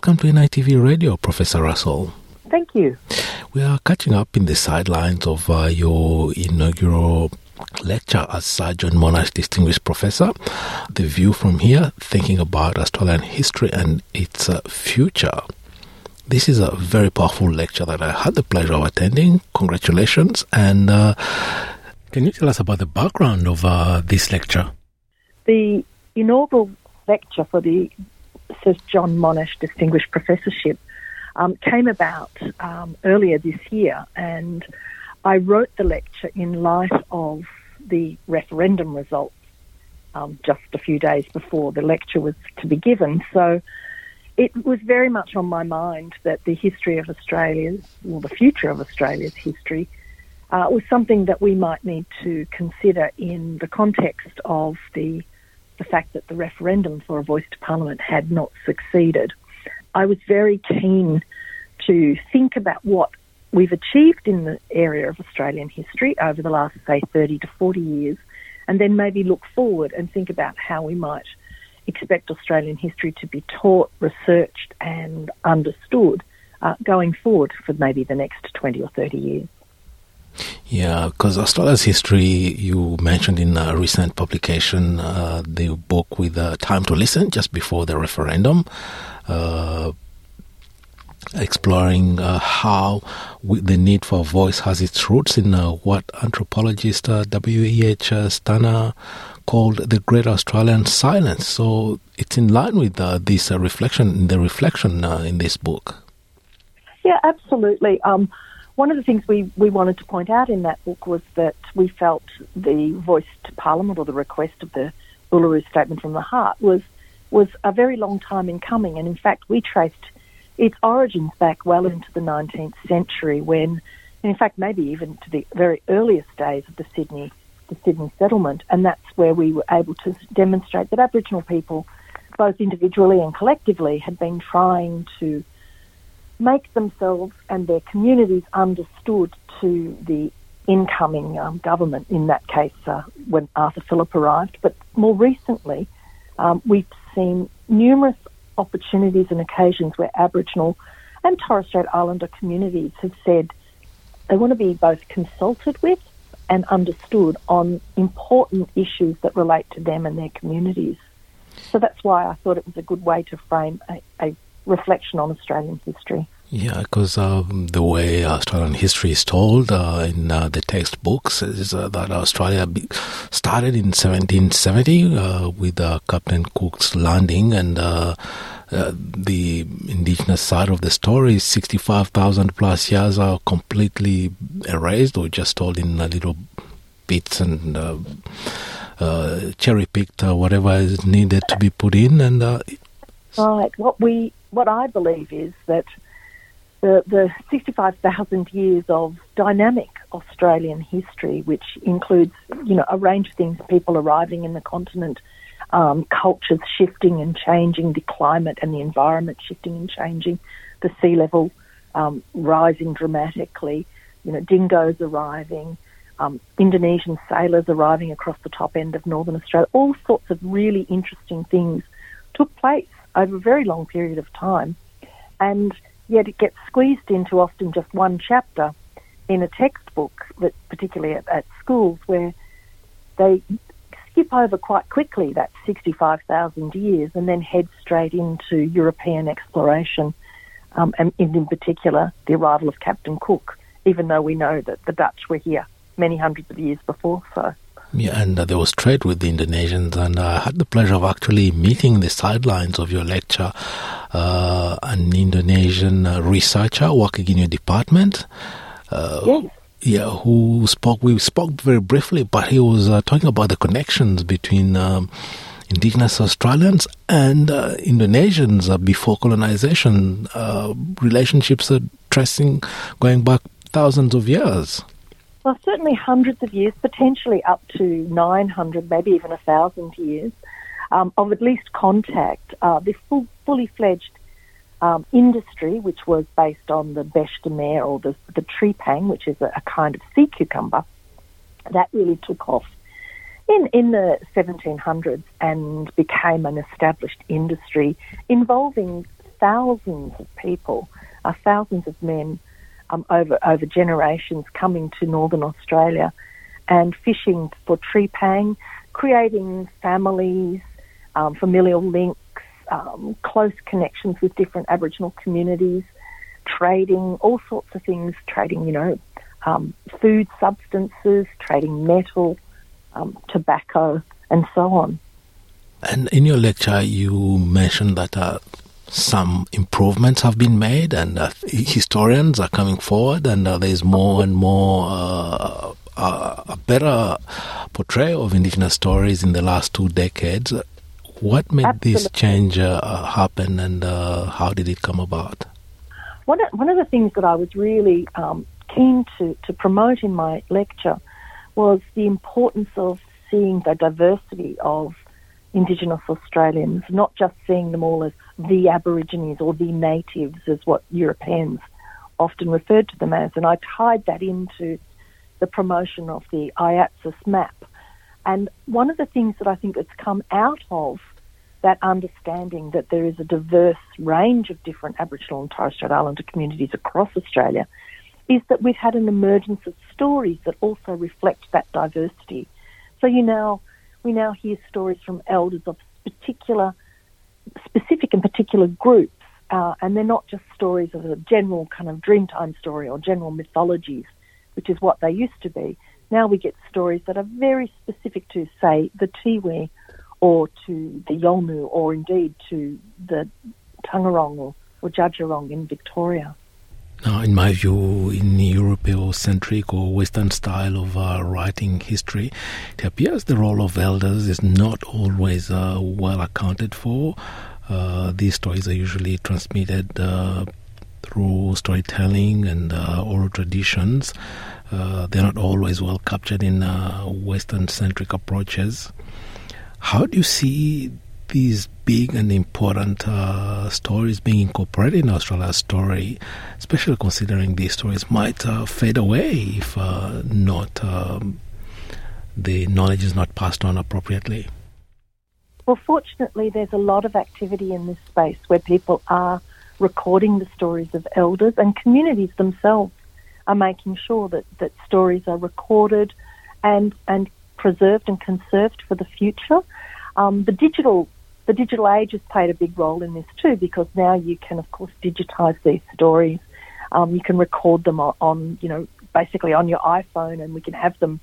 welcome to NITV Radio, Professor Russell. Thank you. We are catching up in the sidelines of uh, your inaugural lecture as uh, John Monash Distinguished Professor. The view from here, thinking about Australian history and its uh, future. This is a very powerful lecture that I had the pleasure of attending. Congratulations. And uh, can you tell us about the background of uh, this lecture? The inaugural lecture for the Sir John Monash Distinguished Professorship um, came about um, earlier this year, and I wrote the lecture in light of the referendum results um, just a few days before the lecture was to be given. So it was very much on my mind that the history of Australia's, or the future of Australia's history, uh, was something that we might need to consider in the context of the the fact that the referendum for a voice to Parliament had not succeeded. I was very keen to think about what we've achieved in the area of Australian history over the last, say, 30 to 40 years, and then maybe look forward and think about how we might expect Australian history to be taught, researched, and understood uh, going forward for maybe the next 20 or 30 years. Yeah, because Australia's history, you mentioned in a recent publication, uh, the book with uh, Time to Listen just before the referendum, uh, exploring uh, how we, the need for voice has its roots in uh, what anthropologist uh, W.E.H. Stanner called the Great Australian Silence. So it's in line with this reflection, the reflection in this book. Yeah, absolutely. Um, one of the things we, we wanted to point out in that book was that we felt the voice to Parliament or the request of the Uluru Statement from the Heart was was a very long time in coming, and in fact, we traced its origins back well into the 19th century, when, in fact, maybe even to the very earliest days of the Sydney the Sydney settlement, and that's where we were able to demonstrate that Aboriginal people, both individually and collectively, had been trying to make themselves and their communities understood to the incoming um, government, in that case, uh, when Arthur Phillip arrived. But more recently, um, we've seen numerous opportunities and occasions where Aboriginal and Torres Strait Islander communities have said they want to be both consulted with and understood on important issues that relate to them and their communities. So that's why I thought it was a good way to frame a, a reflection on Australian history. Yeah, because um, the way Australian history is told uh, in uh, the textbooks is uh, that Australia started in 1770 uh, with uh, Captain Cook's landing, and uh, the indigenous side of the story, is 65,000 plus years, are completely erased or just told in little bits and cherry picked whatever is needed to be put in. And right, what we what I believe is that the, the 65,000 years of dynamic Australian history, which includes, you know, a range of things, people arriving in the continent, um, cultures shifting and changing, the climate and the environment shifting and changing, the sea level um, rising dramatically, you know, dingoes arriving, um, Indonesian sailors arriving across the top end of northern Australia, all sorts of really interesting things took place over a very long period of time. And yet it gets squeezed into often just one chapter in a textbook, that particularly at, at schools, where they skip over quite quickly that 65,000 years and then head straight into European exploration, um, and in particular the arrival of Captain Cook, even though we know that the Dutch were here many hundreds of years before. So. Yeah, and uh, there was trade with the Indonesians, and uh, I had the pleasure of actually meeting the sidelines of your lecture, uh, an Indonesian uh, researcher working in your department. Uh, yes. Yeah, who spoke? We spoke very briefly, but he was uh, talking about the connections between um, indigenous Australians and Indonesians before colonization. relationships are tracing going back thousands of years. Well, certainly hundreds of years, potentially up to 900, maybe even a thousand years um, of at least contact. Uh, this full, fully fledged um, industry, which was based on the bêche de mer or the, the trepang, which is a, a, kind of sea cucumber, that really took off in, in the 1700s and became an established industry involving thousands of people, uh, thousands of men um, over over generations coming to northern Australia and fishing for trepang, creating families, um, familial links, um, close connections with different Aboriginal communities, trading all sorts of things, trading, you know, um, food substances, trading metal, um, tobacco, and so on. And in your lecture, you mentioned that uh, some improvements have been made, and uh, historians are coming forward, and uh, there's more and more uh, uh, a better portrayal of Indigenous stories in the last two decades. What made Absolutely. this change uh, happen, and how did it come about? One of, one of the things that I was really um, keen to, to promote in my lecture was the importance of seeing the diversity of Indigenous Australians, not just seeing them all as the Aborigines or the natives, as what Europeans often referred to them as. And I tied that into the promotion of the AIATSIS map. And one of the things that I think that's come out of that understanding that there is a diverse range of different Aboriginal and Torres Strait Islander communities across Australia is that we've had an emergence of stories that also reflect that diversity. So you now we now hear stories from elders of particular, specific and particular groups, uh, and they're not just stories of a general kind of Dreamtime story or general mythologies, which is what they used to be. Now we get stories that are very specific to, say, the Tiwi or to the Yolngu or indeed to the Taungurung or, or in Victoria. Now, in my view, in Eurocentric or Western style of uh, writing history, it appears the role of elders is not always uh, well accounted for. Uh, these stories are usually transmitted uh, through storytelling and uh, oral traditions. Uh, they're not always well captured in Western centric approaches. How do you see these big and important uh, stories being incorporated in Australia's story, especially considering these stories might uh, fade away if uh, not um, the knowledge is not passed on appropriately. Well, fortunately, there's a lot of activity in this space where people are recording the stories of elders and communities themselves are making sure that, that stories are recorded and and preserved and conserved for the future. Um, the digital the digital age has played a big role in this too because now you can, of course, digitize these stories. Um, you can record them on, on, you know, basically on your iPhone and we can have them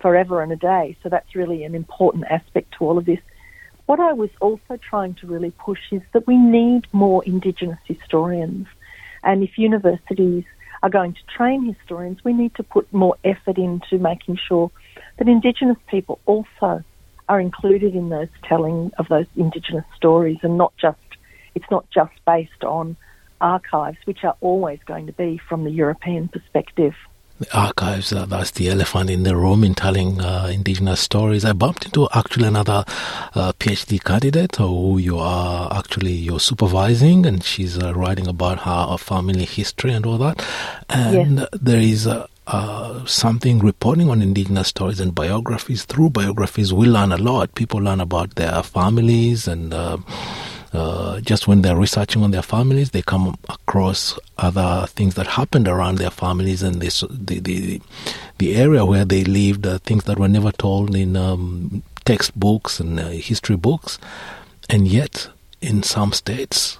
forever and a day. So that's really an important aspect to all of this. What I was also trying to really push is that we need more Indigenous historians. And if universities are going to train historians, we need to put more effort into making sure that Indigenous people also are included in those telling of those Indigenous stories, and not just it's not just based on archives, which are always going to be from the European perspective. The archives, uh, that's the elephant in the room in telling uh, Indigenous stories. I bumped into actually another uh, PhD candidate who you are actually you're supervising, and she's uh, writing about her family history and all that. And yes. there is a uh, something reporting on indigenous stories and biographies. Through biographies, we learn a lot. People learn about their families, and uh, uh, just when they're researching on their families, they come across other things that happened around their families and this, the, the the area where they lived, uh, things that were never told in um, textbooks and uh, history books, and yet in some states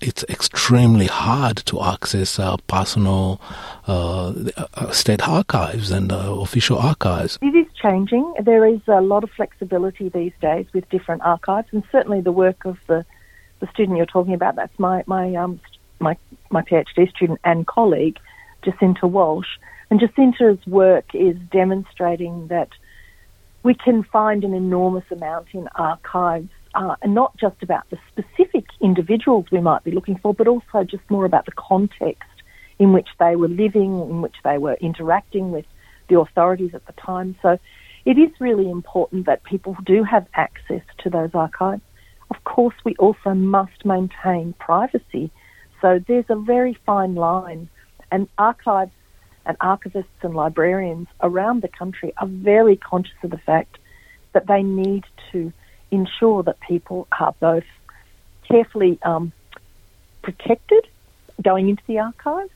it's extremely hard to access uh, personal uh, uh, state archives and uh, official archives. It is changing. There is a lot of flexibility these days with different archives, and certainly the work of the, the student you're talking about. That's my my um, my my PhD student and colleague, Jacinta Walsh. And Jacinta's work is demonstrating that we can find an enormous amount in archives uh, and not just about the specific individuals we might be looking for, but also just more about the context in which they were living, in which they were interacting with the authorities at the time. So it is really important that people do have access to those archives. Of course, we also must maintain privacy. So there's a very fine line, and archives and archivists and librarians around the country are very conscious of the fact that they need to ensure that people are both carefully um, protected going into the archive,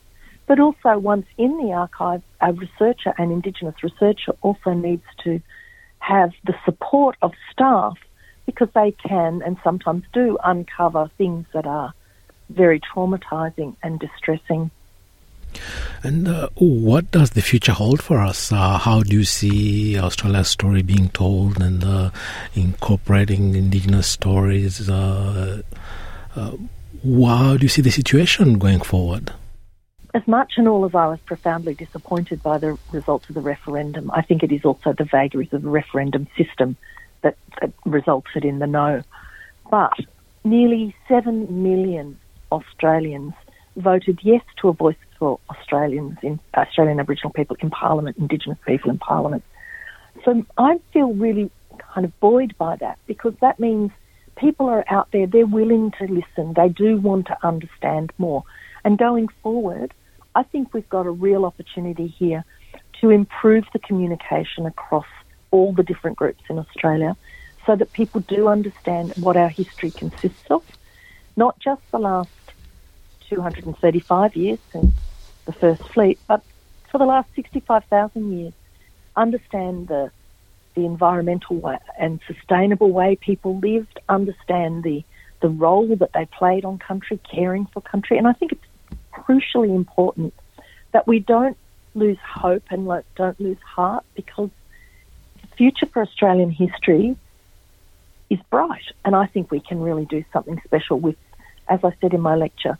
but also once in the archive, a researcher, an Indigenous researcher, also needs to have the support of staff because they can and sometimes do uncover things that are very traumatizing and distressing. And uh, what does the future hold for us? Uh, how do you see Australia's story being told and uh, incorporating Indigenous stories? Uh, uh, how do you see the situation going forward? As much and all as I was profoundly disappointed by the results of the referendum, I think it is also the vagaries of the referendum system that, that resulted in the no. But nearly 7 million Australians voted yes to a voice for Australians in Australian Aboriginal people in Parliament, Indigenous people in Parliament. So I feel really kind of buoyed by that because that means people are out there, they're willing to listen, they do want to understand more. And going forward, I think we've got a real opportunity here to improve the communication across all the different groups in Australia so that people do understand what our history consists of, not just the last 235 years since the First Fleet, but for the last 65,000 years, understand the the environmental way and sustainable way people lived, understand the the role that they played on country, caring for country, and I think it's crucially important that we don't lose hope and don't lose heart because the future for Australian history is bright, and I think we can really do something special with, as I said in my lecture,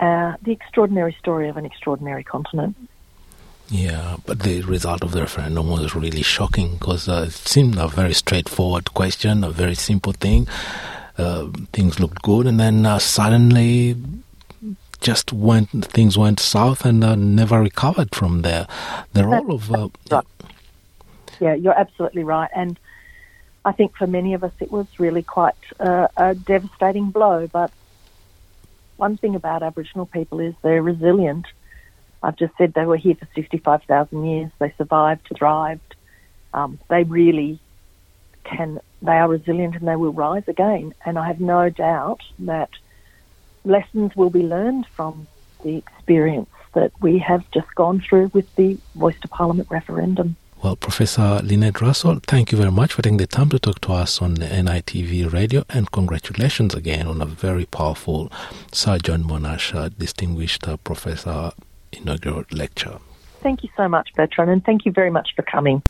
uh, the extraordinary story of an extraordinary continent. Yeah, but the result of the referendum was really shocking because uh, it seemed a very straightforward question, a very simple thing. Uh, things looked good, and then uh, suddenly, just went things went south and uh, never recovered from there. The role of uh, right. yeah, you're absolutely right, and I think for many of us it was really quite uh, a devastating blow. But one thing about Aboriginal people is they're resilient I've just said they were here for 65,000 years. They survived, thrived. Um, they really can, they are resilient and they will rise again. And I have no doubt that lessons will be learned from the experience that we have just gone through with the Voice to Parliament referendum. Well, Professor Lynette Russell, thank you very much for taking the time to talk to us on the NITV radio, and congratulations again on a very powerful Sir John Monash uh, Distinguished uh, Professor inaugural lecture. Thank you so much, Bertrand, and thank you very much for coming.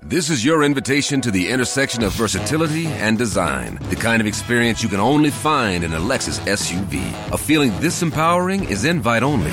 This is your invitation to the intersection of versatility and design. The kind of experience you can only find in a Lexus SUV. A feeling this empowering is invite only.